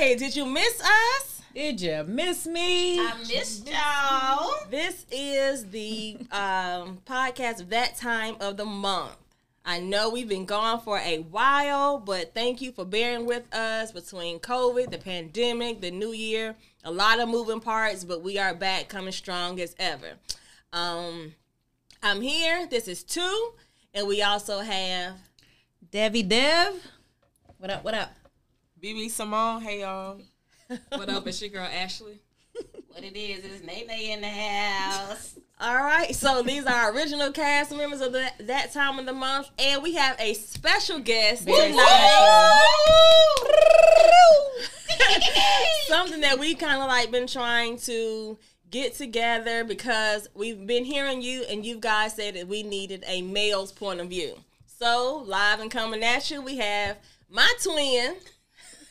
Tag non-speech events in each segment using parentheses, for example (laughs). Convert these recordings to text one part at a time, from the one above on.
right. Did you miss us? Did you miss me? I missed y'all. This is the um, podcast of that time of the month. I know we've been gone for a while, but thank you for bearing with us between COVID, the pandemic, the new year. A lot of moving parts, but we are back coming strong as ever. Um, I'm here. This is two, and we also have Debbie Dev. What up? What up? BB Simone, hey y'all. What up? It's your girl Ashley. What it is is Nene in the house. All right, so these are our original cast members of the, that time of the month, and we have a special guest tonight. (laughs) Something that we kind of like been trying to get together because we've been hearing you, and you guys said that we needed a male's point of view. So live and coming at you, we have my twin,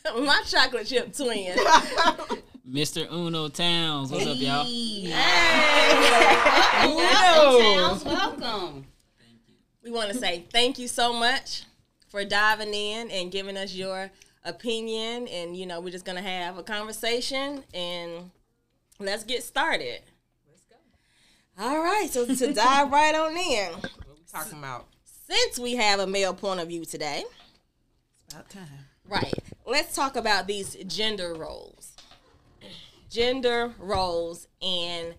(laughs) my chocolate chip twin. (laughs) Mr. Uno Towns. What's up, y'all? Hey, Welcome, Towns. Welcome. We want to say thank you so much for diving in and giving us your opinion. And, you know, we're just going to have a conversation and let's get started. Let's go. All right. So, to dive (laughs) right on in, What we talking about? since we have a male point of view today, it's About time. Right, let's talk about these gender roles. Gender roles and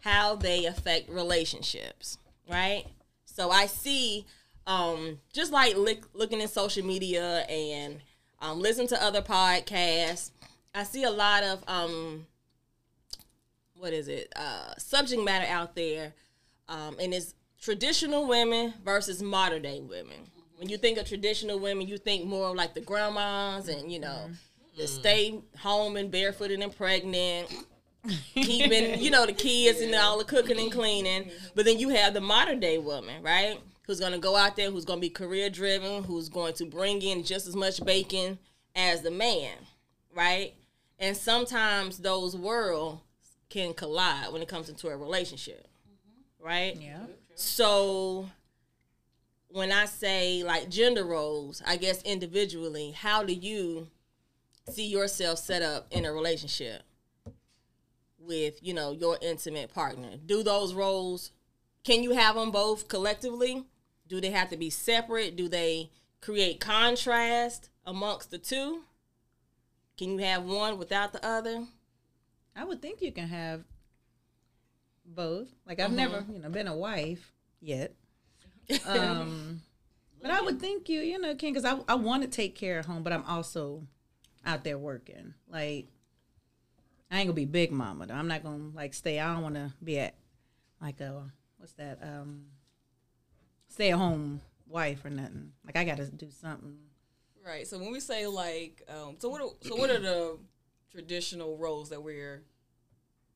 how they affect relationships, right? So I see, um, just like look, looking in social media and um, to other podcasts, I see a lot of um, what is it? Uh, subject matter out there, um, and it's traditional women versus modern day women. When you think of traditional women, you think more of like the grandmas and you know, the mm-hmm. stay home and barefooted and pregnant keeping, you know, the kids and all the cooking and cleaning. But then you have the modern day woman, right? Who's gonna go out there, who's gonna be career driven, who's going to bring in just as much bacon as the man, right? And sometimes those worlds can collide when it comes into a relationship, right? Yeah. So when I say like gender roles, I guess individually, how do you see yourself set up in a relationship with, you know, your intimate partner? Do those roles can you have them both collectively? Do they have to be separate? Do they create contrast amongst the two? Can you have one without the other? I would think you can have both. Like I've uh-huh. never, you know, been a wife yet. (laughs) Um, but I would think you, you know, can because I I want to take care of home, but I'm also out there working. Like I ain't gonna be big mama. Though. I'm not gonna like stay. I don't want to be at like a what's that um stay at home wife or nothing. Like I got to do something. Right. So when we say like, um, so what? So what are the (clears throat) traditional roles that we're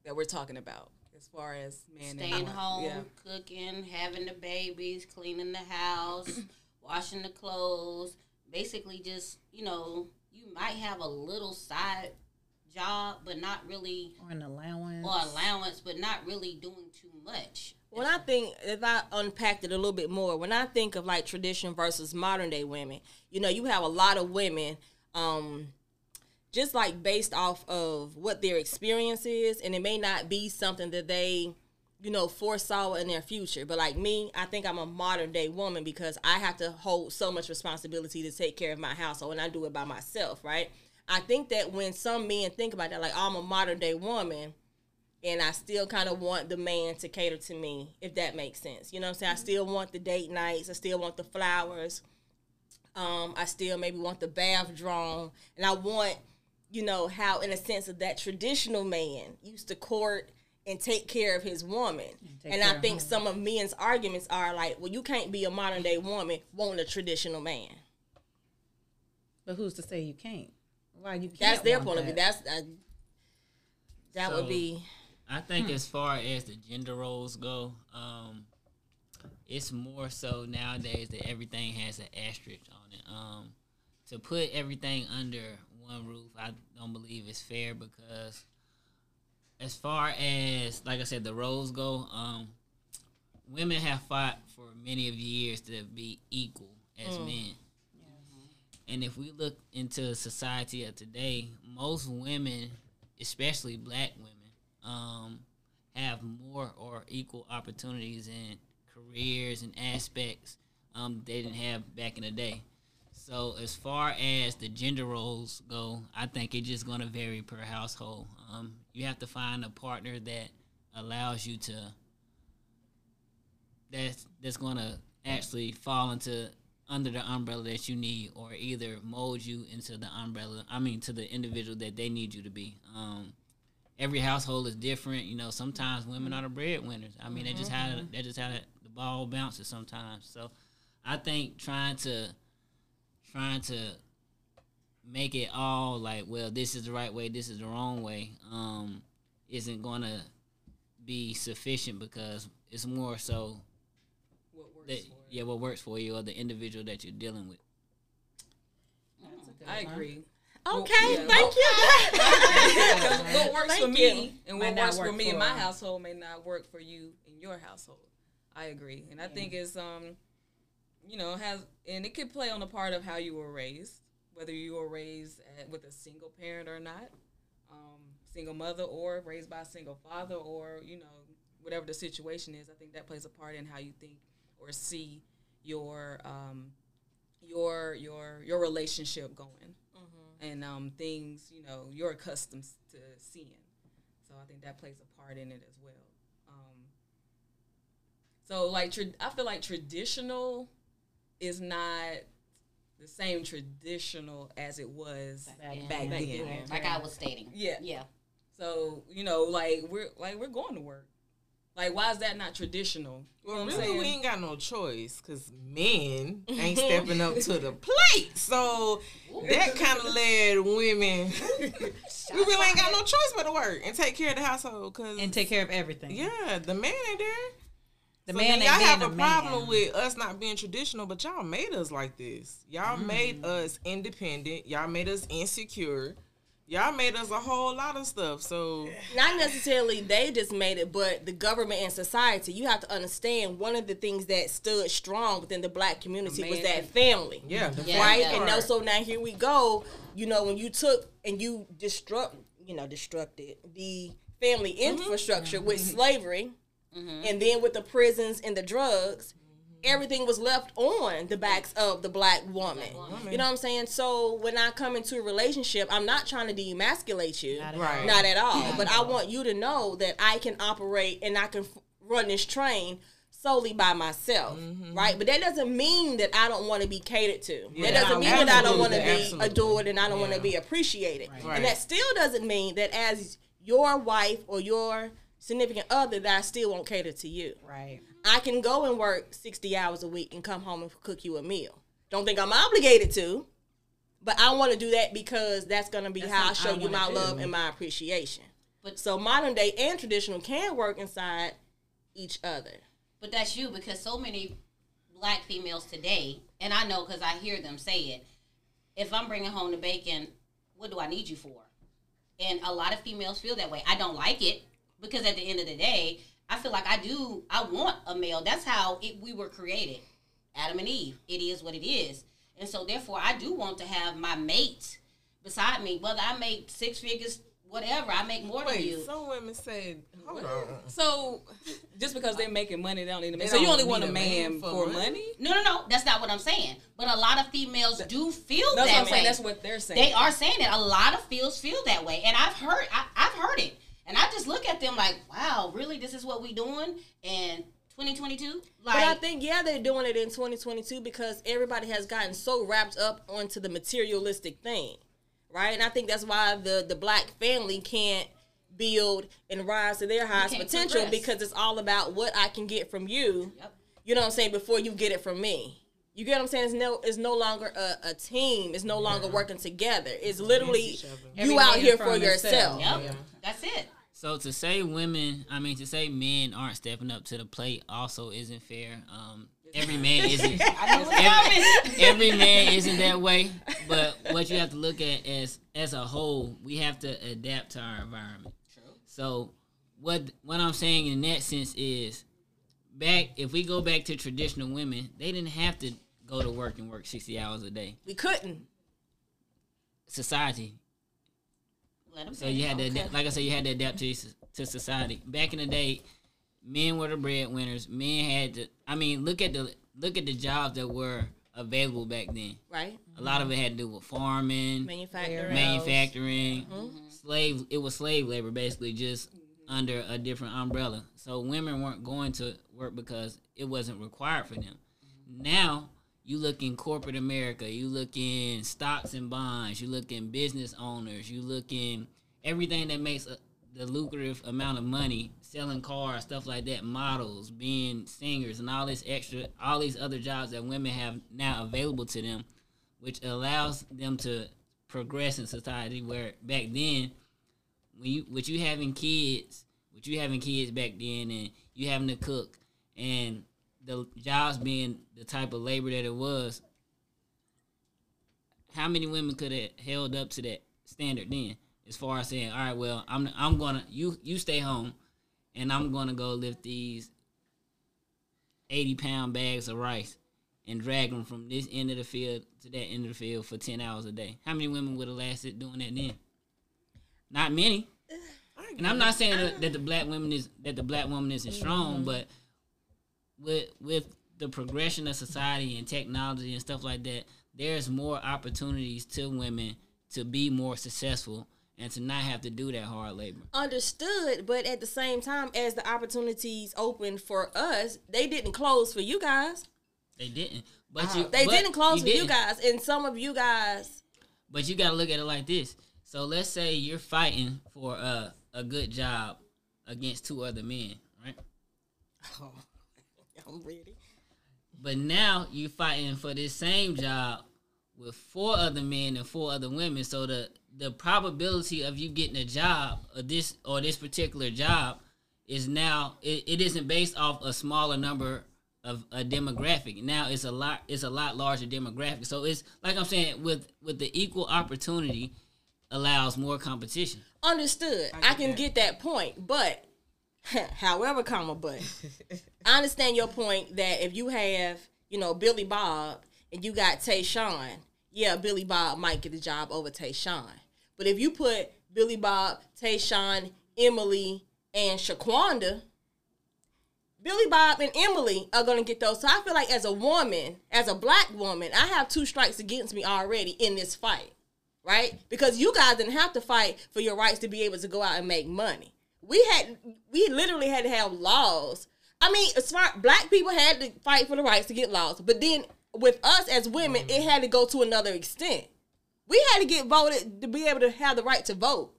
that we're talking about as far as man Staying and home, Yeah. cooking, having the babies, cleaning the house, (clears throat) washing the clothes. Basically, just you know, you might have a little side job, but not really, Or an allowance. or allowance, but not really doing too much. When I think, if I unpacked it a little bit more, when I think of like tradition versus modern day women, you know, you have a lot of women, um, just like based off of what their experience is, and it may not be something that they, you know, foresaw in their future. But like me, I think I'm a modern day woman because I have to hold so much responsibility to take care of my household, and I do it by myself, right? I think that when some men think about that, like I'm a modern day woman, and I still kind of want the man to cater to me, if that makes sense. You know I'm saying? I still want the date nights. I still want the flowers. Um, I still maybe want the bath drawn, and I want, you know, how in a sense of that traditional man used to court and take care of his woman. take And I think home. some of men's arguments are like, well, you can't be a modern day woman wanting a traditional man. But who's to say you can't? Why you can't? That's their want point of view. That's uh, that So- would be I think as far as the gender roles go, um, it's more so nowadays that everything has an asterisk on it. Um, to put everything under one roof, I don't believe it's fair because as far as like I said, the roles go, um, women have fought for many of years to be equal as men. And if we look into society of today, most women, especially black women, um, have more or equal opportunities in careers and aspects um, they didn't have back in the day. So as far as the gender roles go, I think it's just going to vary per household. Um, you have to find a partner that allows you to that's that's going to actually fall into under the umbrella that you need, or either mold you into the umbrella. I mean, to the individual that they need you to be. Um, every household is different. You know, sometimes women are the breadwinners. I mean, mm-hmm. they just how they just how the ball bounces sometimes. So, I think trying to trying to make it all like, well, this is the right way, this is the wrong way, um, isn't gonna be sufficient because it's more so what works that, yeah, what works for you or the individual that you're dealing with. I agree. Okay, well, yeah. thank you. (laughs) what works thank for me you. and what works for me for in my household may not work for you in your household. I agree, and I think it's um, you know, has and it could play on the part of how you were raised, whether you were raised at, with a single parent or not, um, single mother, or raised by a single father, or you know, whatever the situation is. I think that plays a part in how you think or see your um, your your your relationship going and um, things you know you're accustomed to seeing. So I think that plays a part in it as well. Um, so like tra- I feel like traditional is not the same traditional as it was back, back, back then. then. Like I was stating. Yeah. Yeah. So you know, like we're like we're going to work. Like, why is that not traditional? You well, really, we ain't got no choice because men ain't stepping up to the plate. So that kind of led women. (laughs) we really ain't got no choice but to work and take care of the household. Cause and take care of everything. Yeah, the man ain't there. The so man y'all have a, a problem with us not being traditional, but y'all made us like this. Y'all mm. made us independent. Y'all made us insecure y'all made us a whole lot of stuff. So (sighs) not necessarily they just made it, but the government and society. You have to understand one of the things that stood strong within the black community was that family. Yeah, yeah right. Yeah. And now, so now here we go. You know, when you took and you destruct, you know, destructed the family mm-hmm. infrastructure mm-hmm. with slavery, mm-hmm. and then with the prisons and the drugs everything was left on the backs of the black woman. You know what I'm saying? So when I come into a relationship, I'm not trying to demasculate you, not right? Not at all. Not but at I want you to know that I can operate and I can run this train solely by myself, mm-hmm. right? But that doesn't mean that I don't want to be catered to. Yeah, that doesn't mean that I don't want to be absolutely. adored and I don't yeah. want to be appreciated. Right. And that still doesn't mean that as your wife or your significant other that I still won't cater to you. Right. I can go and work 60 hours a week and come home and cook you a meal. Don't think I'm obligated to, but I want to do that because that's going to be that's how I show I you my do. love and my appreciation. But so modern day and traditional can work inside each other. But that's you because so many black females today, and I know because I hear them say it. If I'm bringing home the bacon, what do I need you for? And a lot of females feel that way. I don't like it because at the end of the day, I feel like I do. I want a male. That's how it, we were created, Adam and Eve. It is what it is, and so therefore, I do want to have my mate beside me. Whether I make six figures, whatever, I make more Wait, than you. Some women said, "Hold on." So just because they're making money, they don't need a man. So you only want a man, man for money? money? No, no, no. That's not what I'm saying. But a lot of females do feel that's that what I'm way. Saying. That's what they're saying. They are saying it. A lot of females feel that way, and I've heard. I, I've heard it. And I just look at them like, wow, really, this is what we doing in 2022? Like, but I think yeah, they're doing it in 2022 because everybody has gotten so wrapped up onto the materialistic thing, right? And I think that's why the the black family can't build and rise to their highest potential progress. because it's all about what I can get from you. Yep. You know what I'm saying? Before you get it from me. You get what I'm saying? It's no, it's no longer a, a team. It's no longer working together. It's literally you out here for yourself. Yep. Yeah. That's it. So to say women, I mean to say men aren't stepping up to the plate also isn't fair. Um, every man (laughs) isn't. every, every man isn't that way. But what you have to look at as as a whole, we have to adapt to our environment. True. So what what I'm saying in that sense is, back if we go back to traditional women, they didn't have to go to work and work sixty hours a day. We couldn't. society. So you had to, adapt, like I said, you had to adapt to to society. Back in the day, men were the breadwinners. Men had to. I mean, look at the look at the jobs that were available back then. Right. A lot of it had to do with farming, manufacturing, manufacturing, mm-hmm. slave. It was slave labor, basically, just under a different umbrella. So women weren't going to work because it wasn't required for them. Now you look in corporate America, you look in stocks and bonds, you look in business owners, you look in everything that makes a, the lucrative amount of money, selling cars, stuff like that, models, being singers, and all this extra, all these other jobs that women have now available to them, which allows them to progress in society. Where back then, when you, with you having kids, with you having kids back then, and you having to cook, and the jobs being the type of labor that it was, how many women could have held up to that standard then? As far as saying, all right, well, I'm I'm gonna you you stay home, and I'm gonna go lift these eighty pound bags of rice and drag them from this end of the field to that end of the field for ten hours a day. How many women would have lasted doing that then? Not many. (sighs) And I'm not saying that, that the black woman is that the black woman isn't strong, mm-hmm. but with with the progression of society and technology and stuff like that, there's more opportunities to women to be more successful and to not have to do that hard labor. Understood, but at the same time, as the opportunities opened for us, they didn't close for you guys. They didn't, but uh, you they but didn't close you for didn't. you guys, and some of you guys. But you got to look at it like this. So let's say you're fighting for a a good job against two other men, right? Oh. I'm ready. But now you fighting for this same job with four other men and four other women. So the the probability of you getting a job or this or this particular job is now it, it isn't based off a smaller number of a demographic. Now it's a lot it's a lot larger demographic. So it's like I'm saying with with the equal opportunity allows more competition. Understood. I, I can that. get that point, but (laughs) however, comma, but I understand your point that if you have, you know, Billy Bob and you got Tayshawn, yeah, Billy Bob might get the job over Tayshawn. But if you put Billy Bob, Tayshawn, Emily, and Shaquanda, Billy Bob and Emily are gonna get those. So I feel like as a woman, as a black woman, I have two strikes against me already in this fight. Right? Because you guys didn't have to fight for your rights to be able to go out and make money we had we literally had to have laws. I mean, smart black people had to fight for the rights to get laws, but then with us as women, mm-hmm. it had to go to another extent. We had to get voted to be able to have the right to vote.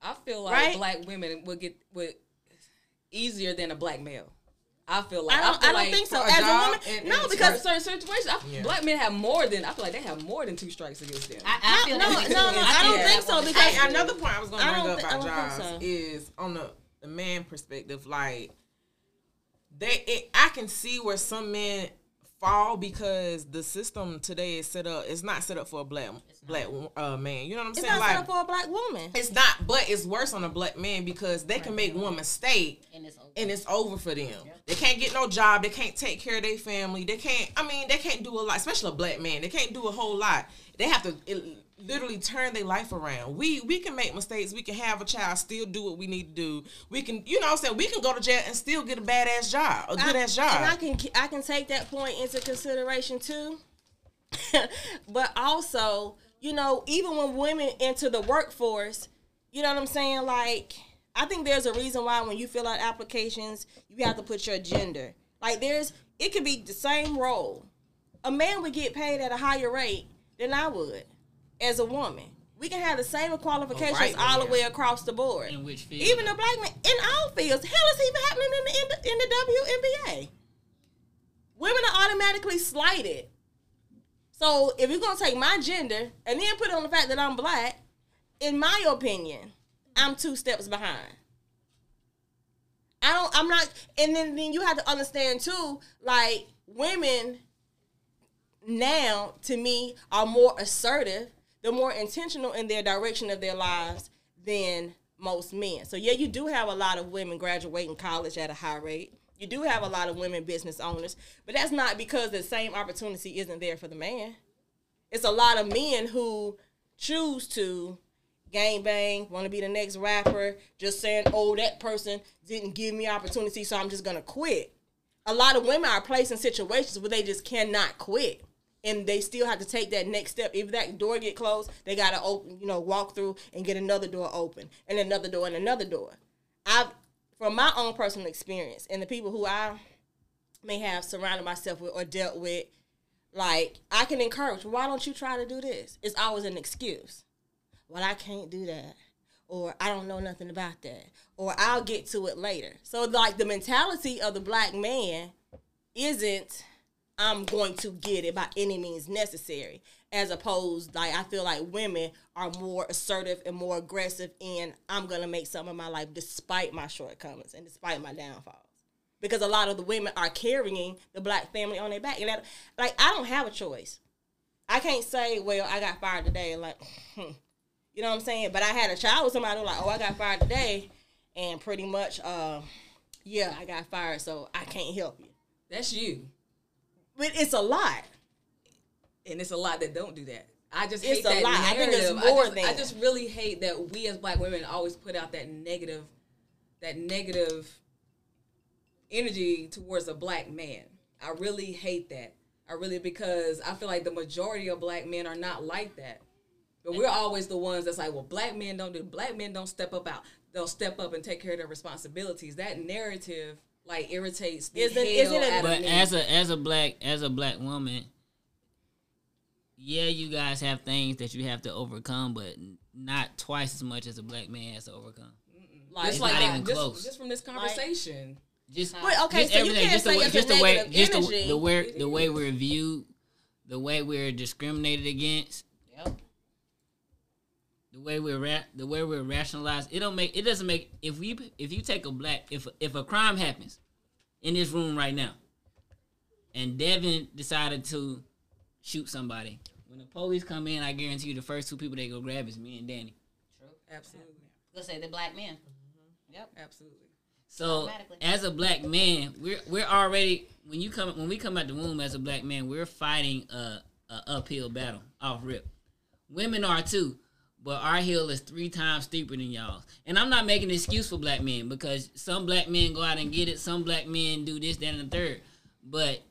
I feel like right? black women would get would easier than a black male. I feel like I don't, I, I don't like think so. As a woman, and, no, because certain situations, I, yeah. black men have more than I feel like they have more than two strikes against them. I, I feel no, no, no, no, I don't think so. Because another point I was going to bring up th- about jobs so. is on the the man perspective. Like they, it, I can see where some men fall because the system today is set up. It's not set up for a black black uh, man. You know what I'm it's saying? It's not like, set up for a black woman. It's not, but it's worse on a black man because they can make one mistake and it's over, and it's over for them. They can't get no job. They can't take care of their family. They can't. I mean, they can't do a lot, especially a black man. They can't do a whole lot. They have to literally turn their life around. We we can make mistakes. We can have a child, still do what we need to do. We can, you know, I'm saying we can go to jail and still get a badass job, a good ass job. And I can I can take that point into consideration too. (laughs) but also, you know, even when women enter the workforce, you know what I'm saying? Like, I think there's a reason why when you fill out applications, you have to put your gender. Like, there's it could be the same role. A man would get paid at a higher rate than I would as a woman. We can have the same qualifications right, all the way across the board. In which field? Even the black man in all fields. Hell is even happening in the, in the in the WNBA. Women are automatically slighted. So if you're gonna take my gender and then put it on the fact that I'm black, in my opinion, I'm two steps behind. I don't. I'm not. And then then you have to understand too, like women now to me are more assertive they're more intentional in their direction of their lives than most men. So yeah, you do have a lot of women graduating college at a high rate. You do have a lot of women business owners, but that's not because the same opportunity isn't there for the man. It's a lot of men who choose to gang bang, want to be the next rapper, just saying, oh, that person didn't give me opportunity, so I'm just gonna quit. A lot of women are placed in situations where they just cannot quit. And they still have to take that next step. If that door get closed, they gotta open, you know, walk through and get another door open, and another door, and another door. I've, from my own personal experience, and the people who I may have surrounded myself with or dealt with, like I can encourage. Why don't you try to do this? It's always an excuse well, I can't do that. Or I don't know nothing about that. Or I'll get to it later. So, like, the mentality of the black man isn't, I'm going to get it by any means necessary. As opposed, like, I feel like women are more assertive and more aggressive in, I'm to make some of my life despite my shortcomings and despite my downfalls. Because a lot of the women are carrying the black family on their back. And that, like, I don't have a choice. I can't say, well, I got fired today. Like, hmm, you know what I'm saying? But I had a child with somebody like, oh, I got fired today, and pretty much, uh, yeah, I got fired, so I can't help you. That's you. But it's a lot. And it's a lot that don't do that. I just hate it's that lot. narrative. I think it's more I just, than. I just really hate that we as black women always put out that negative, that negative energy towards a black man. I really hate that. I really because I feel like the majority of black men are not like that. But we're always the ones that's like, well, black men don't do. Black men don't step up out. They'll step up and take care of their responsibilities. That narrative like irritates the isn't, hell isn't it, But as a as a black as a black woman, yeah, you guys have things that you have to overcome, but not twice as much as a black man has to overcome. Like, it's like not even just, close. Just from this conversation. Like, just, but okay, just so everything, just the way, just the way, just the, the way, the way we're viewed, the way we're discriminated against. Yep the way we're ra- the way we're rationalized, it don't make it doesn't make if we if you take a black if if a crime happens in this room right now, and Devin decided to shoot somebody, when the police come in, I guarantee you the first two people they go grab is me and Danny. True, absolutely. Let's say the black men. Mm-hmm. Yep, absolutely. So as a black man, we're we're already when you come when we come out the womb as a black man, we're fighting a, a uphill battle off rip. Women are too but our hill is three times steeper than y'all's. And I'm not making an excuse for black men because some black men go out and get it, some black men do this, that, and the third. But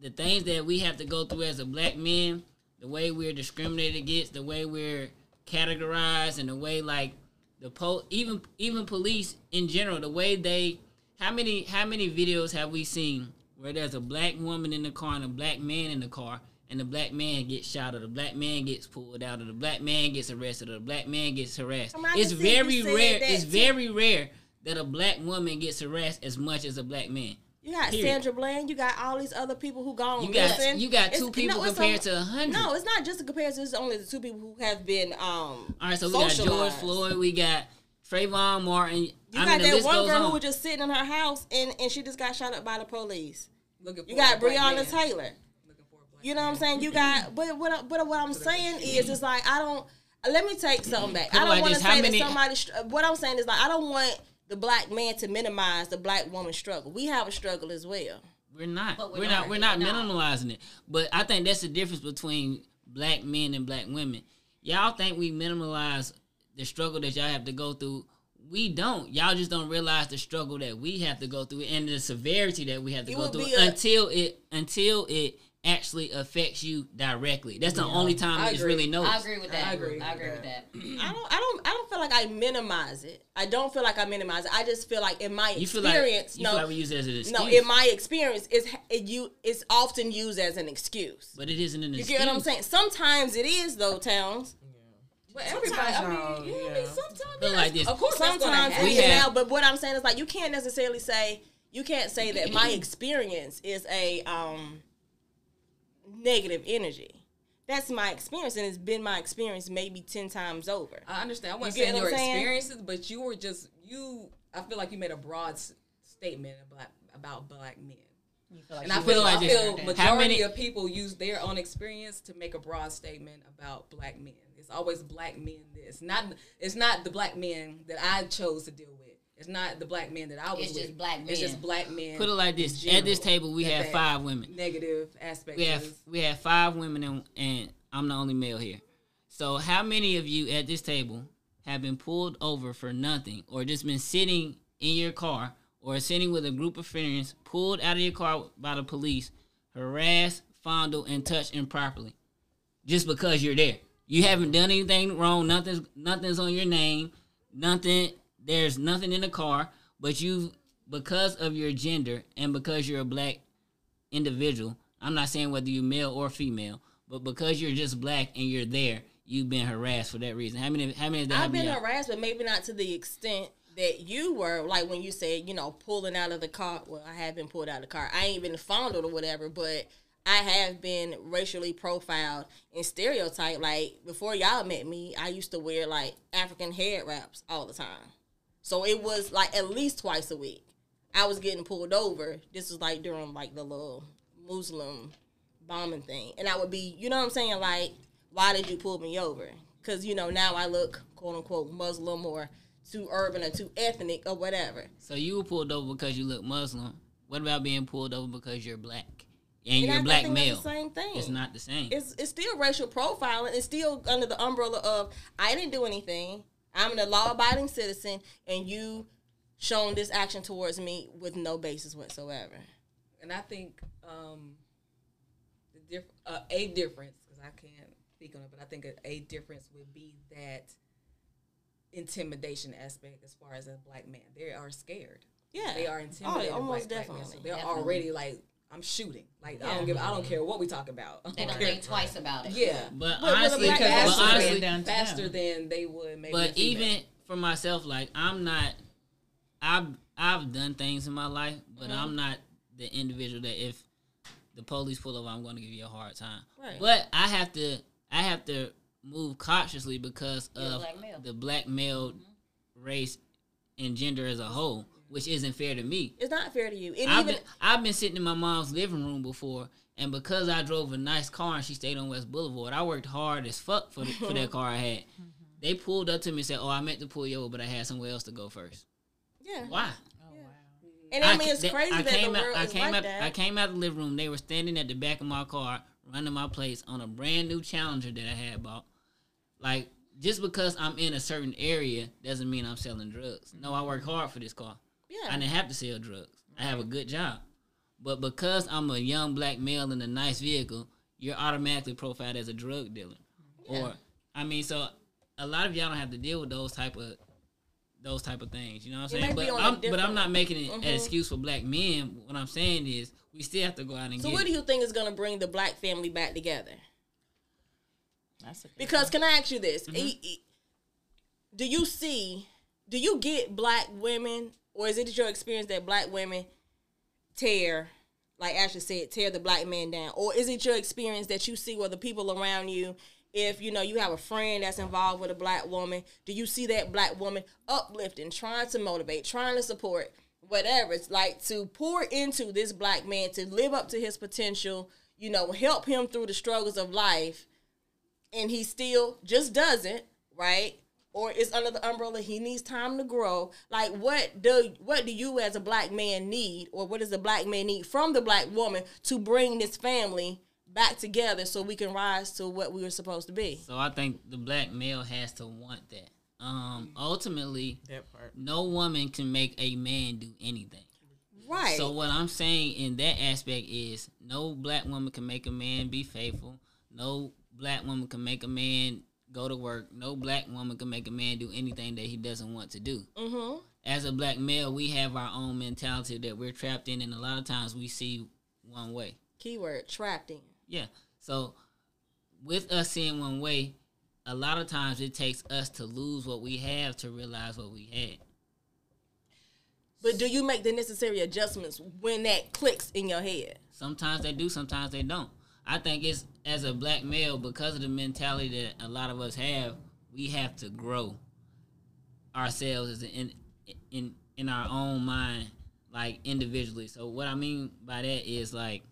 the things that we have to go through as a black man, the way we're discriminated against, the way we're categorized, and the way like the po even even police in general, the way they how many how many videos have we seen where there's a black woman in the car and a black man in the car and the black man gets shot or the black man gets pulled out or the black man gets arrested or the black man gets harassed. It's very rare. It's too. very rare that a black woman gets harassed as much as a black man. You got Period. Sandra Bland. You got all these other people who gone you got, missing. You got two it's, people no, compared to a hundred. No, it's not just a comparison. It's only the two people who have been. um All right, so we got George Floyd. We got Trayvon Martin. You I got mean, that one girl on. who was just sitting in her house and and she just got shot up by the police. Looking you got Breonna Taylor. You know what I'm saying? You got, but what, but what I'm saying is, it's like I don't. Let me take something back. I don't want to say that somebody. What I'm saying is like I don't want the black man to minimize the black woman's struggle. We have a struggle as well. We're not. We're, we're, not. We're not minimalizing it. But I think that's the difference between black men and black women. Y'all think we minimize the struggle that y'all have to go through. We don't. Y'all just don't realize the struggle that we have to go through and the severity that we have to it go through a, until it until it actually affects you directly. That's the yeah. only time it's really noticed. I agree with that. I agree. I agree with that. (clears throat) I don't. I don't. I don't feel like I minimize it. I don't feel like I minimize it. I just feel like in my you experience, like, you no, feel like we use it as an excuse. No, in my experience, it's it, you. It's often used as an excuse. But it isn't an you excuse. You get what I'm saying? Sometimes it is though, towns. But everybody, I mean, you know I mean? Sometimes, like this. of course, sometimes we have. But what I'm saying is like you can't necessarily say you can't say that my (clears throat) experience is a um negative energy. That's my experience, and it's been my experience maybe ten times over. I understand. I wasn't saying your saying? experiences, but you were just you. I feel like you made a broad s- statement about about black men. Like and I feel like I feel majority many, of people use their own experience to make a broad statement about black men. It's always black men. This not it's not the black men that I chose to deal with. It's not the black men that I was it's with. just black men. It's just black men. Put it like this: at this table, we have five women. Negative aspects. We have we have five women, and, and I'm the only male here. So, how many of you at this table have been pulled over for nothing, or just been sitting in your car, or sitting with a group of friends, pulled out of your car by the police, harassed, fondled, and touched improperly, just because you're there? You haven't done anything wrong. Nothing's nothing's on your name. Nothing. There's nothing in the car, but you because of your gender and because you're a black individual. I'm not saying whether you're male or female, but because you're just black and you're there, you've been harassed for that reason. How many? How many? I've been harassed, but maybe not to the extent that you were. Like when you said, you know, pulling out of the car. Well, I have been pulled out of the car. I ain't been fondled or whatever, but I have been racially profiled and stereotyped. Like before y'all met me, I used to wear like African head wraps all the time. So it was like at least twice a week. I was getting pulled over. This was like during like the little Muslim bombing thing. And I would be, you know what I'm saying? Like, why did you pull me over? Because, you know, now I look quote unquote Muslim or too urban or too ethnic or whatever. So you were pulled over because you look Muslim. What about being pulled over because you're black? and, and you're I, black male. same thing. It's not the same. It's it's still racial profiling. It's still under the umbrella of I didn't do anything. I'm a law abiding citizen, and you shown this action towards me with no basis whatsoever. And I think um, the diff- uh, a difference because I can't speak on it, but I think a, a difference would be that intimidation aspect as far as a black man. They are scared. Yeah, they are intimidated. Oh, almost definitely. So they're definitely. already like I'm shooting. Like yeah. I don't give. I don't care what we talk about. They don't think twice about it. Yeah, but, but honestly, because faster, honestly, than, faster than they would. Maybe but even for myself, like I'm not. I've I've done things in my life, but mm-hmm. I'm not the individual that if the police pull over, I'm going to give you a hard time. Right. But I have to. I have to move cautiously because You're of black the black male mm-hmm. race and gender as a whole which isn't fair to me. It's not fair to you. And I've, even, been, I've been sitting in my mom's living room before, and because I drove a nice car and she stayed on West Boulevard, I worked hard as fuck for, the, for that (laughs) car I had. They pulled up to me and said, "Oh, I meant to pull you over, but I had somewhere else to go first. Yeah. Why? Oh, and I mean, it's crazy I, that came the world out, I came like out, that. I came out of the living room. They were standing at the back of my car, running my place on a brand new Challenger that I had bought. Like, just because I'm in a certain area doesn't mean I'm selling drugs. No, I work hard for this car. Yeah. I didn't have to sell drugs. I have a good job. But because I'm a young black male in a nice vehicle, you're automatically profiled as a drug dealer. Yeah. Or I mean, so a lot of y'all don't have to deal with those type of those type of things. You know what I'm saying? But I'm but I'm not making it mm-hmm. an excuse for black men. What I'm saying is we still have to go out and so get. So what do you think is going to bring the black family back together? That's because can I ask you this? Mm-hmm. do you see? Do you get black women or is it your experience that black women tear, like Ashley said, tear the black man down? Or is it your experience that you see where the people around you, if you know you have a friend that's involved with a black woman, do you see that black woman uplifting, trying to motivate, trying to support, whatever? It's like to pour into this black man to live up to his potential, you know, help him through the struggles of life, and he still just doesn't, right? Or is under the umbrella he needs time to grow. Like what do what do you as a black man need or what does a black man need from the black woman to bring this family back together so we can rise to what we were supposed to be? So i think the black male has to want that. Um ultimately no woman can make a man do anything. Right. So what i'm saying in that aspect is no black woman can make a man be faithful. No black woman can make a man go to work. No black woman can make a man do anything that he doesn't want to do. Mm-hmm. As a black male, we have our own mentality that we're trapped in, and a lot of times we see one way. Keyword trapped in. Yeah. So, with us seeing one way, a lot of times it takes us to lose what we have to realize what we had. But do you make the necessary adjustments when that clicks in your head? Sometimes they do, sometimes they don't. I think it's as a black male because of the mentality that a lot of us have. We have to grow ourselves as in in in our own mind, like individually. So what I mean by that is like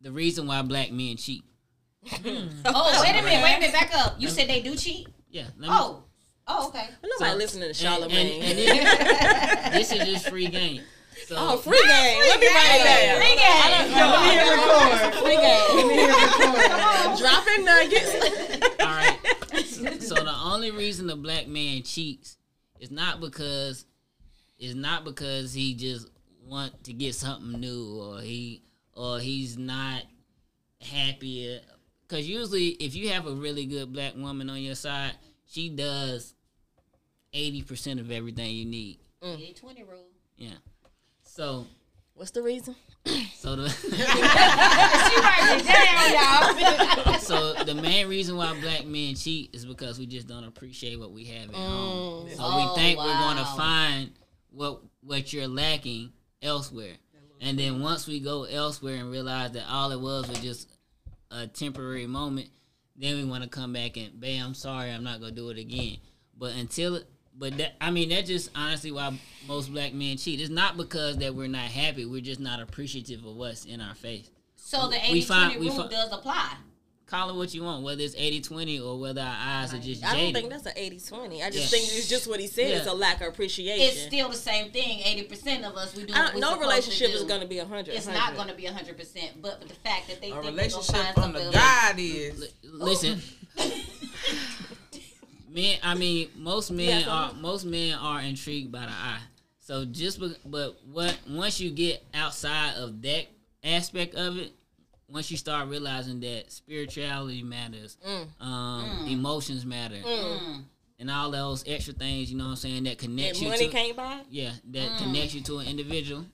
the reason why black men cheat. Hmm. (laughs) oh wait a minute, wait a minute, back up. You said they do cheat. Yeah. oh. Oh, okay. Nobody so, listening to Charlamagne. And, and, and this, (laughs) this is just free game. So, oh, free game. Let me write it down. Free game. Let me hear Free game. (laughs) Dropping nuggets. All right. So the only reason a black man cheats is not because it's not because he just want to get something new or he or he's not happy. Because usually, if you have a really good black woman on your side, she does eighty percent of everything you need. Mm. 20 rule. Yeah. So, what's the reason? So the (laughs) (laughs) she it down, y'all. so the main reason why black men cheat is because we just don't appreciate what we have at mm. home. So oh, we think wow. we're going to find what what you're lacking elsewhere, and then once we go elsewhere and realize that all it was was just a temporary moment, then we want to come back and, bam, sorry, I'm not gonna do it again. But until but that I mean that's just honestly why most black men cheat. It's not because that we're not happy. We're just not appreciative of what's in our face. So the 80-20 rule fi- does apply. Call it what you want, whether it's 80-20 or whether our eyes right. are just I don't think that's an 80-20. I just yeah. think it's just what he said. Yeah. It's a lack of appreciation. It's still the same thing. 80% of us, we do No relationship is going to be 100. It's 100. not going to be 100%. But, but the fact that they a think relationship on the God is. L- listen. (laughs) (laughs) men, I mean, most men yeah, are most men are intrigued by the eye. So just but what once you get outside of that aspect of it, once you start realizing that spirituality matters, mm. Um, mm. emotions matter, mm. and all those extra things, you know what I'm saying, that connects that you money to, can't buy. Yeah, that mm. connects you to an individual.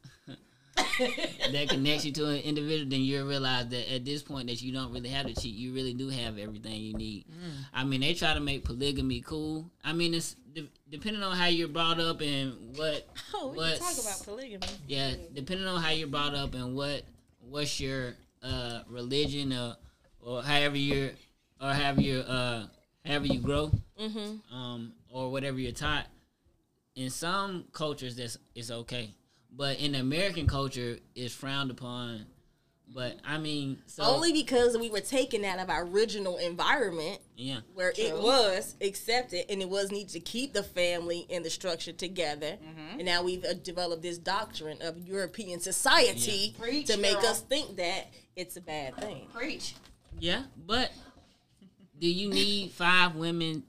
(laughs) that connects you to an individual, then you'll realize that at this point that you don't really have to cheat. You really do have everything you need. Mm. I mean, they try to make polygamy cool. I mean, it's de- depending on how you're brought up and what. (laughs) Oh, we can talk about polygamy. Yeah, depending on how you're brought up and what what's your uh, religion or or however you're or however you uh however you grow, mm-hmm. um, or whatever you're taught. In some cultures, that's it's okay but in American culture, it's frowned upon. But I mean, so only because we were taken out of our original environment, yeah, where True. it was accepted and it was needed to keep the family and the structure together. Mm-hmm. And now we've uh, developed this doctrine of European society yeah. Preach, to make girl. us think that it's a bad thing. Preach. Yeah, but do you need five women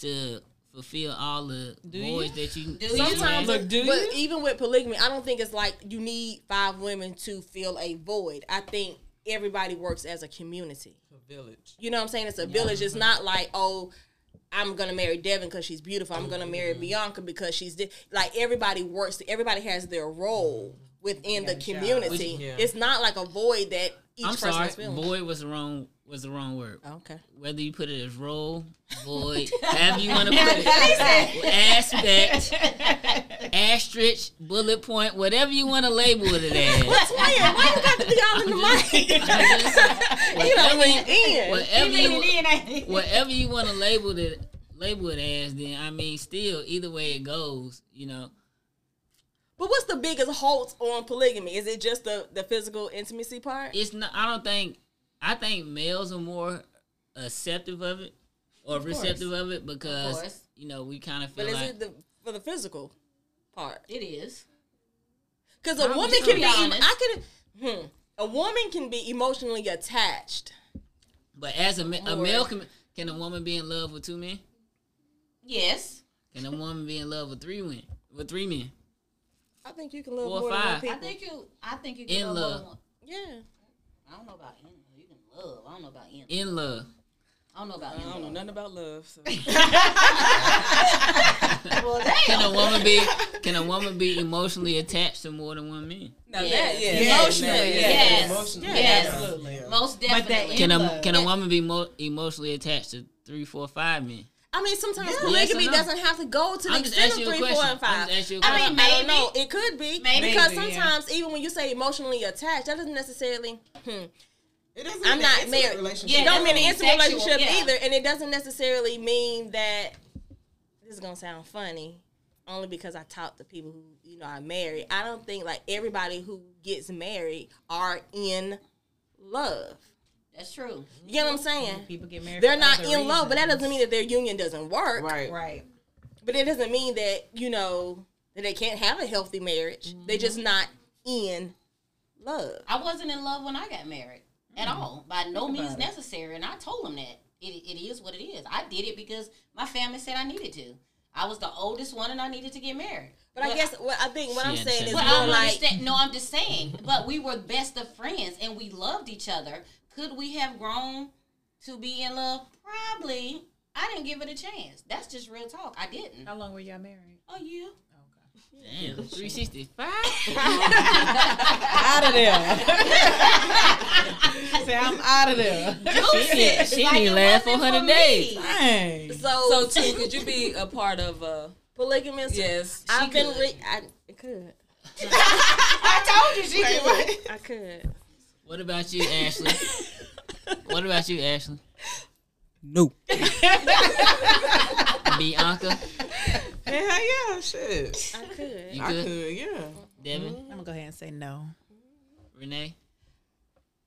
to fulfill all the do voids you? that you do sometimes look do but you? even with polygamy i don't think it's like you need five women to fill a void i think everybody works as a community a village you know what i'm saying it's a yeah. village it's not like oh I'm gonna marry Devin because she's beautiful. I'm gonna marry mm-hmm. Bianca because she's di-. like everybody works. Everybody has their role within the community. Yeah. It's not like a void that each I'm person sorry, is filling. Void was the wrong was the wrong word. Oh, okay. Whether you put it as role, void, (laughs) however you want to put it, aspect, asterisk, bullet point, whatever you want to label it as. What's weird? Why you got to be all in the mic? (laughs) (laughs) you know, in. Whatever you, whatever you want to label it, label it as. Then I mean, still, either way it goes, you know. But what's the biggest halt on polygamy? Is it just the the physical intimacy part? It's not. I don't think I think males are more acceptive of it or of receptive of it because of you know we kind of feel. But is like, it the for the physical part? It is. Because a woman can be. Honest. I can. Hmm, a woman can be emotionally attached. But as a, a male can can a woman be in love with two men? Yes. Can a woman be in love with three men? With three men? I think you can love Four more five. I think you. I think you can in love. love. Yeah. I don't know about in love. You can love. I don't know about in. love. In love. I don't know about. I don't know nothing about love. So. (laughs) well, can a woman be? Can a woman be emotionally attached to more than one man? No, yes. that yes. emotionally, yes, yes, emotionally, yes. yes. absolutely, most definitely. Can a can a woman be mo- emotionally attached to three, four, five men? I mean, sometimes yeah. polygamy yes no? doesn't have to go to the extent of three, four, and five. I mean, maybe. I don't know. It could be maybe. because sometimes yeah. even when you say emotionally attached, that doesn't necessarily. Hmm, I'm not married. Relationship. Yeah, don't mean an intimate relationship yeah. either, and it doesn't necessarily mean that. This is gonna sound funny, only because I talk to people who you know are married. I don't think like everybody who gets married are in love. That's true. You get what I'm saying? People get married. They're not in reasons. love, but that doesn't mean that their union doesn't work. Right. Right. But it doesn't mean that you know that they can't have a healthy marriage. Mm-hmm. They're just not in love. I wasn't in love when I got married at mm-hmm. all. By no means necessary. And I told them that. It, it is what it is. I did it because my family said I needed to. I was the oldest one and I needed to get married. But, but I guess what I think what I'm saying is more I'm like no, I'm just saying. but we were best of friends and we loved each other. Could we have grown to be in love? Probably. I didn't give it a chance. That's just real talk. I didn't. How long were y'all married? A year. Damn, 365? out of there. (laughs) Say, I'm out of there. She, she like didn't last 400 days. Dang. So, so (laughs) too, could you be a part of a polygamous? Yes. I've been, re- I could. (laughs) I told you she could. I could. What about you, Ashley? what about you, Ashley? No. Bianca? Hell yeah, shit. I could. You I could, yeah. Devin? Mm-hmm. I'm gonna go ahead and say no. Renee?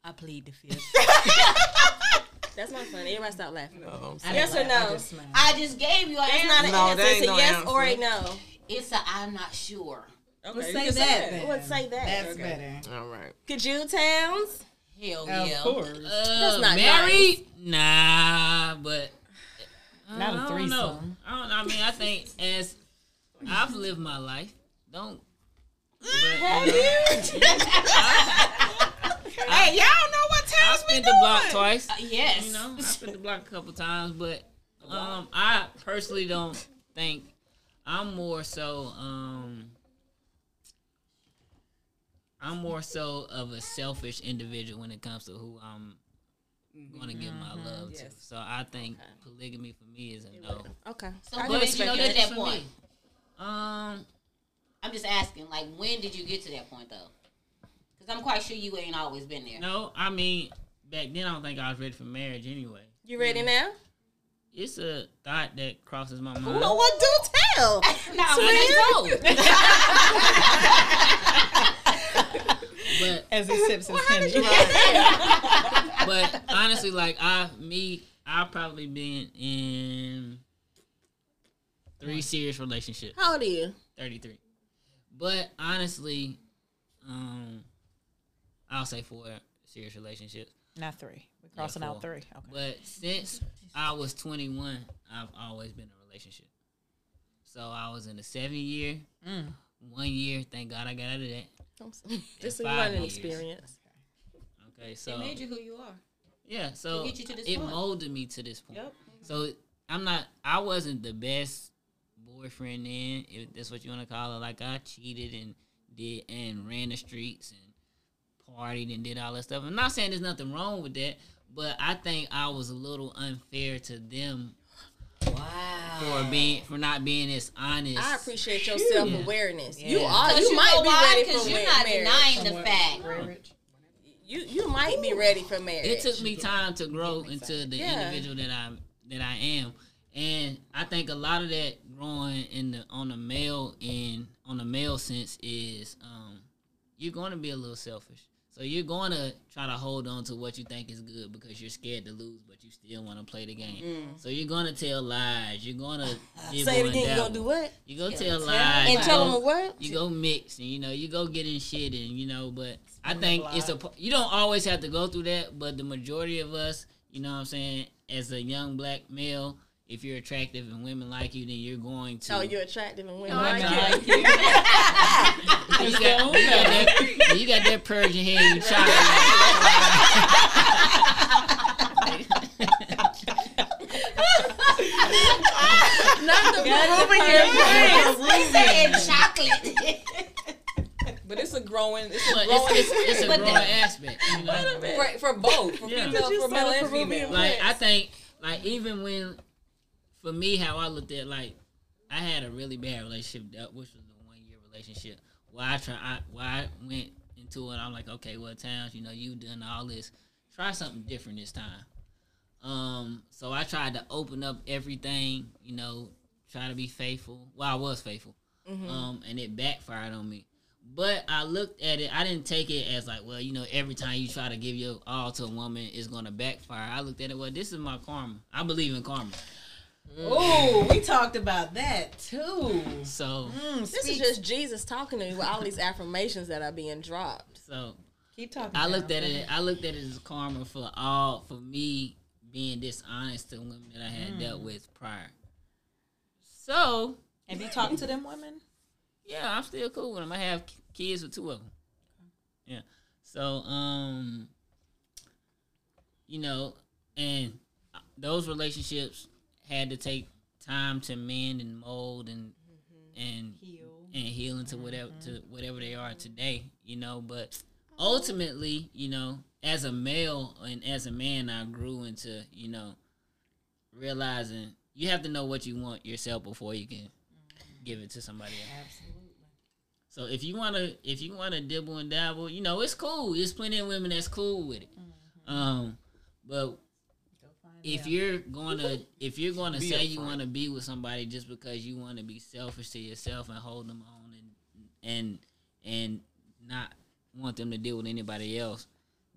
I plead the fifth. (laughs) That's not funny. Everybody stop laughing. No, yes or no? I just, I just gave you an That's not an no, answer. It's a no yes answer. or a no. It's a I'm not sure. Okay, Let's you say can that. then. Let's say that. That's Okay. better. All right. Could you, Towns? Hell Of yeah. Of course. Uh, not married? Nah, but uh, Not a I don't know. threesome. I don't. Know. I mean, I think as I've lived my life, don't. But, Have you know, you? (laughs) Hey, y'all know what I times we spent doing? the block twice. Uh, yes. You know, I spent the block a couple times, but um, I personally don't think I'm more so um, I'm more so of a selfish individual when it comes to who I'm going to give my love to. So I think polygamy for me is a no. Okay. So I when can did you respect get to that. that point? Um, I'm just asking, like, when did you get to that point, though? Because I'm quite sure you ain't always been there. no, I mean back then I don't think I was ready for marriage anyway. You ready now? It's a thought that crosses my mind. Who know what do tell? (laughs) no, I (laughs) (laughs) But As he sips his (laughs) Henny. but honestly, like I me, I've probably been in three serious relationships. How old are you? Thirty three. But honestly, um, I'll say four serious relationships. Not three. We're crossing Yeah, out three. Okay. But since I was 21, I've always been in a relationship. So I was in a seven year, Mm. One year. Thank God I got out of that. This is five learning experience. Okay, so It made you who you are. yeah, so get you to this it point. molded me to this point. Yep. So I'm not. I wasn't the best boyfriend then. If that's what you want to call it. Like I cheated and did and ran the streets and partied and did all that stuff. I'm not saying there's nothing wrong with that, but I think I was a little unfair to them Wow. For being for not being as honest. I appreciate your self awareness. You are. Because You, you, might know be why? ready Because for you're not marriage. denying the fact. Marriage. You you might be ready for marriage. it took me time to grow into the Yeah. individual that I that I am, and I think a lot of that growing in the on the male end on the male sense is um, you're going to be a little selfish. So you're going to try to hold on to what you think is good because you're scared to lose, but you still want to play the game. So you're going to tell lies. You're going to Mm. Say it again. You gonna do what? You go Yeah, tell lies. And tell go- them what? you go mix and you know you go get in shit and you know but i think it's a you don't always have to go through that but the majority of us you know what i'm saying as a young black male if you're attractive and women like you then you're going to Oh, you're attractive and women Oh, like you. like (laughs) you. you, got, you, got that, you got that Persian hair you try Not the Peruvian He said chocolate. But it's a growing. It's a but growing. it's, it's, it's a growing that- aspect you know? for, for both, for Yeah. female, for male and Peruvian female. like I think like even when for me how I looked at like I had a really bad relationship that which was the one year relationship why I try I why I went into it I'm like okay well towns you know you done all this try something different this time um so I tried to open up everything you know try to be faithful well I was faithful um and it backfired on me but I looked at it. I didn't take it as like, well, you know, every time you try to give your all to a woman, it's gonna backfire. I looked at it. Well, this is my karma. I believe in karma. Oh, we talked about that too. So, Mm, This speak- is just Jesus talking to me with all these affirmations that are being dropped. so keep talking. I looked at it. I looked at it as karma for all for me being dishonest to women that I had dealt with prior. So Have you talked to them women? yeah, I'm still cool with them. I have kids with two of them. Yeah. So um, you know, and those relationships had to take time to mend and mold and mm-hmm. and Heal. and heal into mm-hmm. whatever to whatever they are today, you know. But ultimately, you know, as a male and as a man, I grew into you know realizing you have to know what you want yourself before you can mm-hmm. give it to somebody else. Absolutely. So if you wanna if you wanna dibble and dabble, you know, it's cool. There's plenty of women that's cool with it. Um, but if out. you're gonna if you're gonna Be say you want to be with somebody just because you want to be selfish to yourself and hold them on and and and not want them to deal with anybody else,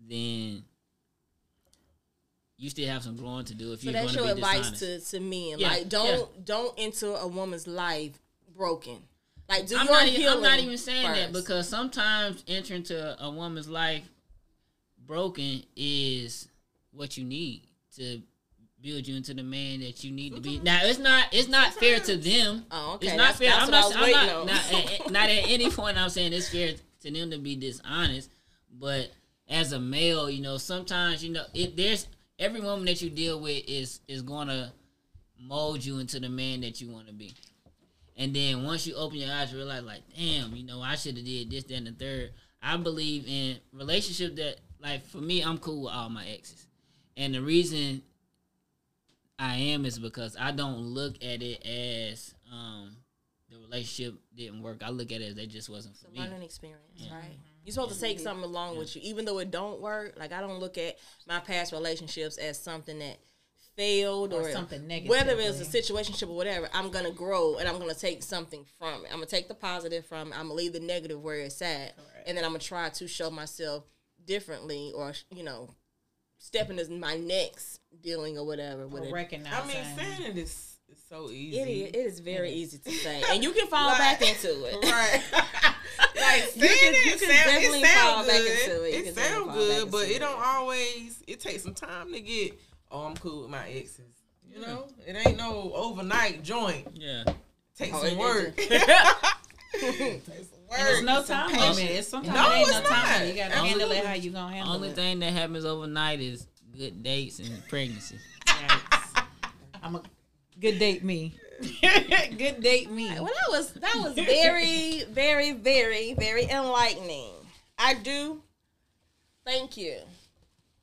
then you still have some growing to do. If So you're that's going your to be advice dishonest. to, to men. Yeah, like don't don't enter a woman's life broken. Like do I'm your not, even, I'm not even saying that because sometimes entering to a woman's life broken is what you need to build you into the man that you need to be. Now it's not it's not fair to them. Oh, okay. It's not That's- fair. that's I'm not. I'm not, not, at, eh, eh, not at any point. I'm saying it's fair to them to be dishonest, but as a male, you know, sometimes you know it. There's every woman that you deal with is is going to mold you into the man that you want to be. And then once you open your eyes, you realize like, damn, you know, I should have did this, that, and the third. I believe in relationship that, like, for me, I'm cool with all my exes, and the reason I am is because I don't look at it as um the relationship didn't work. I look at it as it just wasn't for me. learning experience, right? You're supposed to take something along with you, even though it don't work. Like I don't look at my past relationships as something that failed or, Or something negative, Whether it's a right? situationship or whatever, I'm gonna grow and I'm gonna take something from it. I'm gonna take the positive from it. I'm gonna leave the negative where it's at, and then I'm gonna try to show myself differently, or you know, step is my next dealing or whatever with Or it. recognize. I mean, saying it is, is so easy. It is, it is very easy to say, and you can fall Like- back into it. (laughs) Right. (laughs) like You can- it you can sound, definitely it sound fall back into it. You It can sound definitely fall good, but it don't always. It takes some time to get. Oh, I'm cool with my exes. You know, it ain't no overnight joint. Yeah. Take Oh, some work. it- (laughs) Take some work. And it's no time limit. It's sometimes No, it ain't it's no time not. limit. You gotta handle it how you gonna handle Only it. Only thing that happens overnight is good dates and pregnancy. I'm a good date me. (laughs) good date me. Well, that was that was very, very, very, very enlightening. I do. Thank you.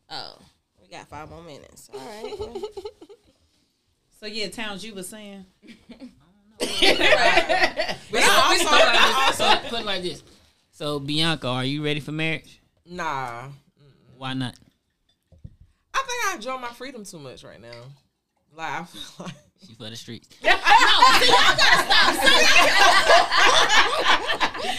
Oh, we got five more minutes. All right. So yeah, Towns, you were saying. (laughs) But I always put it like this. So, put it like this. So Bianca, are you ready for marriage? Nah. Why not? I think I enjoy my freedom too much right now. Like I feel like (laughs) She for the streets. (laughs)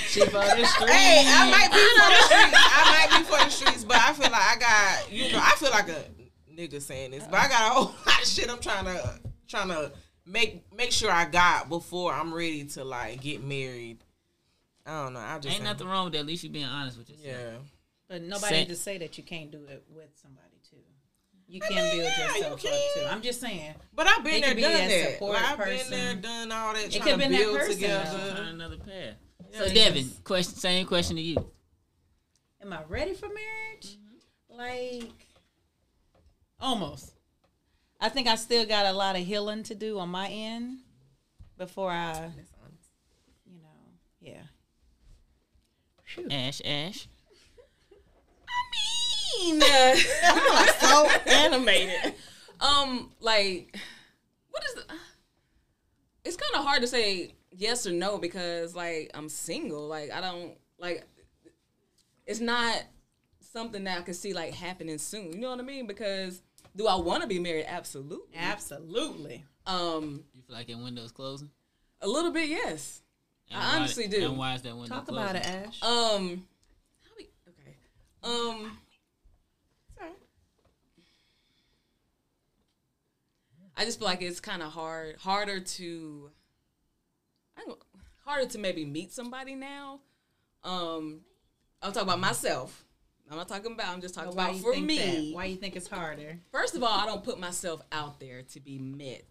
She for the street. (laughs) Hey, I might be for the streets. I might be for the streets, but I feel like I got you know, I feel like a nigga saying this, but I got a whole lot of shit I'm trying to trying to make make sure I got before I'm ready to like get married. I don't know. I just Ain't nothing wrong with that. At least you being honest with yourself. Yeah. But nobody Say- to say that you can't do it with somebody too. You I can mean, build yeah, you yourself up too. I'm just saying. But I've been there, be done that that. support Like, I've been there, done all that, It trying could've to been that person, together. Another path. Yeah, So you Devin, just- question, same question to you. Am I ready for marriage? Mm-hmm. Like almost. I think I still got a lot of healing to do on my end before I, you know, yeah. Ash, Ash. I mean, (laughs) uh, so animated. um, like, what is the? It's kind of hard to say yes or no because, like, I'm single. Like, I don't like. It's not something that I can see like happening soon. You know what I mean? Because do I want to be married? Absolutely. Absolutely. Um, You feel like that window's closing? a little bit, yes. And I why- honestly do. And why is that window Talk closing? about it, Ash. Um, how we? Okay. Um. sorry. I just feel like it's kind of hard, harder to, I don't, harder to maybe meet somebody now. Um, I'm talking about myself. I'm not talking about. I'm just talking about for me. that? Why you think it's harder? First of all, I don't put myself out there to be met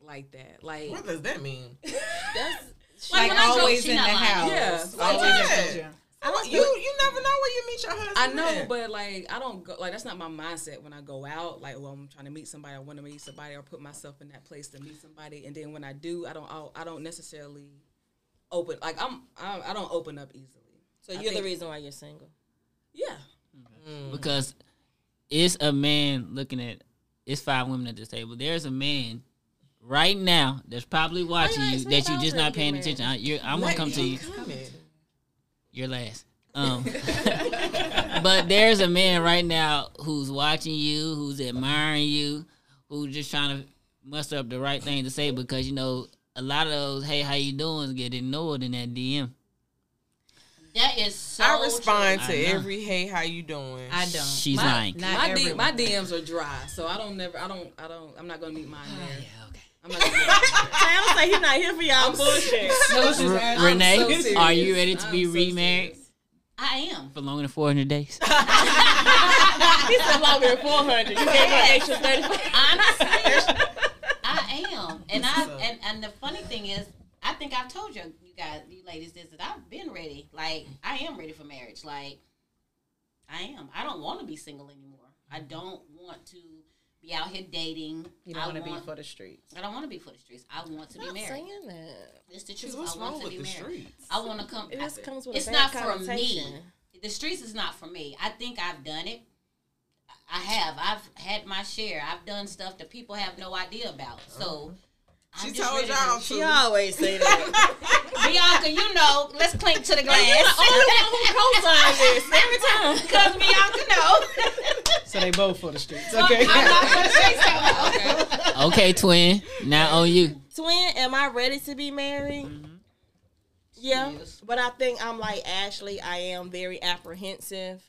like that. Like What does that mean? (laughs) That's Like, Like I go- always she in the lying. house. Yeah. Always Yeah. in. I don't You you never know where you meet your husband. I know, at. but like I don't go like that's not my mindset when I go out. Like, well, I'm trying to meet somebody, I want to meet somebody, or put myself in that place to meet somebody. And then when I do, I don't I'll, I don't necessarily open like I'm I, I don't open up easily. So I you're the reason why you're single. Yeah, because it's a man looking at it's five women at this table. There's a man right now that's probably watching you that you're just not paying attention. I, I'm gonna come to you. You're last. Um, (laughs) (laughs) but there's a man right now who's watching you, who's admiring you, who's just trying to muster up the right thing to say because you know a lot of those "Hey, how you doing?" get ignored in that DM. That is so. I respond I to know. every "Hey, how you doing?" I don't. She's my, lying. Not my, D, my DMs are dry, so I don't never I don't I don't I'm not gonna meet mine Oh, there. yeah, okay. I'm not gonna. (laughs) Sam say he's not here for y'all bullshit. (laughs) No, she's R- asking. Renee, so are you ready to I'm be so remarried serious. I am. for longer than 400 days? (laughs) he said longer than 400. You gave her extra 35. Honestly, I am, and I So- and, and the funny thing is, I think I've told you, you guys, you ladies, this that I've been ready. Like I am ready for marriage. Like I am. I don't want to be single anymore. I mm-hmm. don't want to be out here dating. You don't I want to be for the streets. I don't want to be for the streets. I want to be Not married. saying that. It's the truth. what's I want wrong to with be the married. streets? I want to come. It just comes with it's a bad not for me. The streets is not for me. I think I've done it. I have. I've had my share. I've done stuff that people have no idea about. So I'm She just told y'all to- She always say that. (laughs) Bianca, you know, let's clink to the glass. You're the only one who co-sign this every time. (laughs) Because Bianca know. So they both for the streets. I'm Okay. not for the (laughs) streets no. Okay. okay, twin. Now on you. Twin, am I ready to be married? Yeah, but I think I'm like Ashley. I am very apprehensive.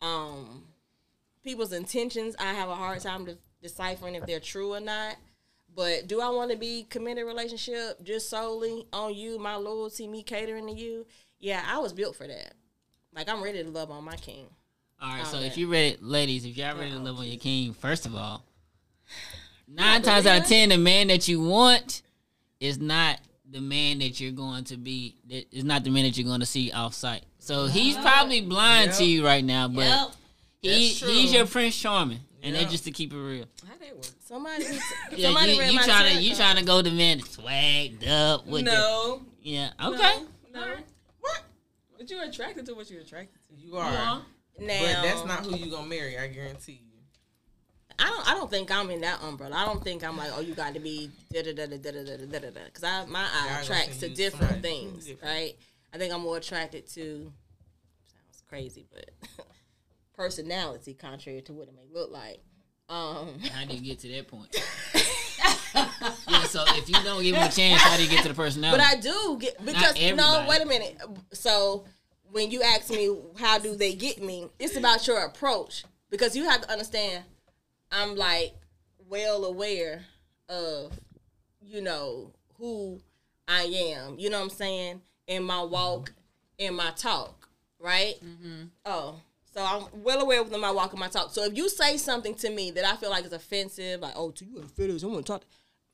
Um, people's intentions, I have a hard time de- deciphering if they're true or not. But do I want to be committed relationship just solely on you, my loyalty, me catering to you? Yeah, I was built for that. Like I'm ready to love on my king. All right, so Okay. if you ready, ladies, if y'all ready to live on your king, first of all, nine times out of ten, the man that you want is not the man that you're going to be. That is not the man that you're going to see off site. So he's probably blind to you right now, but Yep. he he's your Prince Charming, and Yep. that's just to keep it real. How that work? Somebody, needs to- (laughs) Yeah, somebody you, read you trying to tarot you card. trying to go the man that's swagged up with No. the yeah okay. No. no. What? But you're attracted to what you're attracted to. You are. Yeah. Now, But that's not who you gonna marry. I guarantee you. I don't. I don't think I'm in that umbrella. I don't think I'm like, oh, you got to be da da da da da da da da da da. Because I my Yeah, eye I attracts gonna to say you different smart. things, Different. right? I think I'm more attracted to. Sounds crazy, but (laughs) personality, contrary to what it may look like. Um, How do you get to that point? (laughs) yeah, so if you don't give him a chance, how do you get to the personality? but I do get because no. Wait a minute. So when you ask me how do they get me, it's about your approach because you have to understand. I'm like well aware of you know who I am. You know what I'm saying in my walk, in my talk, right? Mm-hmm. Oh, so I'm well aware of my walk and my talk. So if you say something to me that I feel like is offensive, like oh, to you a fetish, I want to talk.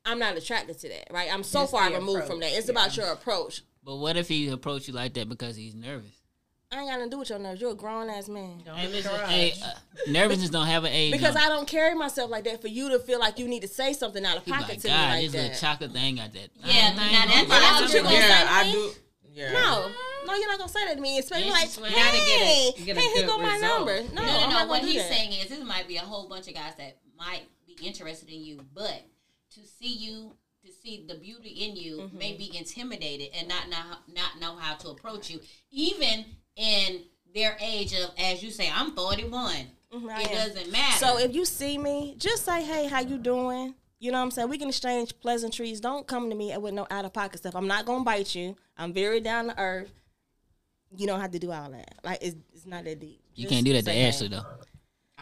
I'm not attracted to that, right? I'm so It's far the removed from that. It's about your approach. But what if he approached you like that because he's nervous? I ain't got nothing to do with your nerves. You're a grown ass man. Don't Hey, be listen, hey, uh, nervousness don't have an age. Because on it. I don't carry myself like that for you to feel like you need to say something out of pocket like, to me God, like this little that. chocolate thing got that. Yeah, thing now that's- it. that's what you gonna yeah, say to I do. Yeah. No, no, you're not gonna say that to me. Especially like, she's hey, get a- get a hey, here good go my result. number. No, No, I'm no, not no. What he's that. saying is, this might be a whole bunch of guys that might be interested in you, but to see you, to see the beauty in you, Mm-hmm. may be intimidated and not know not know how to approach you, even in their age of, as you say, I'm 41. Mhm, It doesn't matter. So if you see me, just say, hey, how you doing? You know what I'm saying? We can exchange pleasantries. Don't come to me with no out of pocket stuff. I'm not gonna bite you. I'm very down to earth. You don't have to do all that. Like it's, it's not that deep. You Just can't do that to. Ashley though.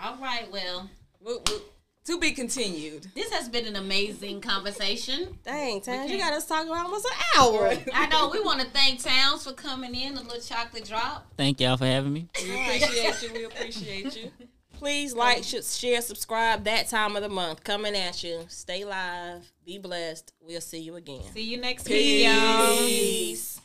all right, well, What, what, To be continued. This has been an amazing conversation. Dang, Towns, you got us talking about almost an hour. I know. We want to thank Towns for coming in, a little chocolate drop. Thank y'all for having me. We appreciate you. We appreciate you. Please oh. like, share, subscribe. That time of the month coming at you. Stay live. Be blessed. We'll see you again. See you next Peace. week, y'all.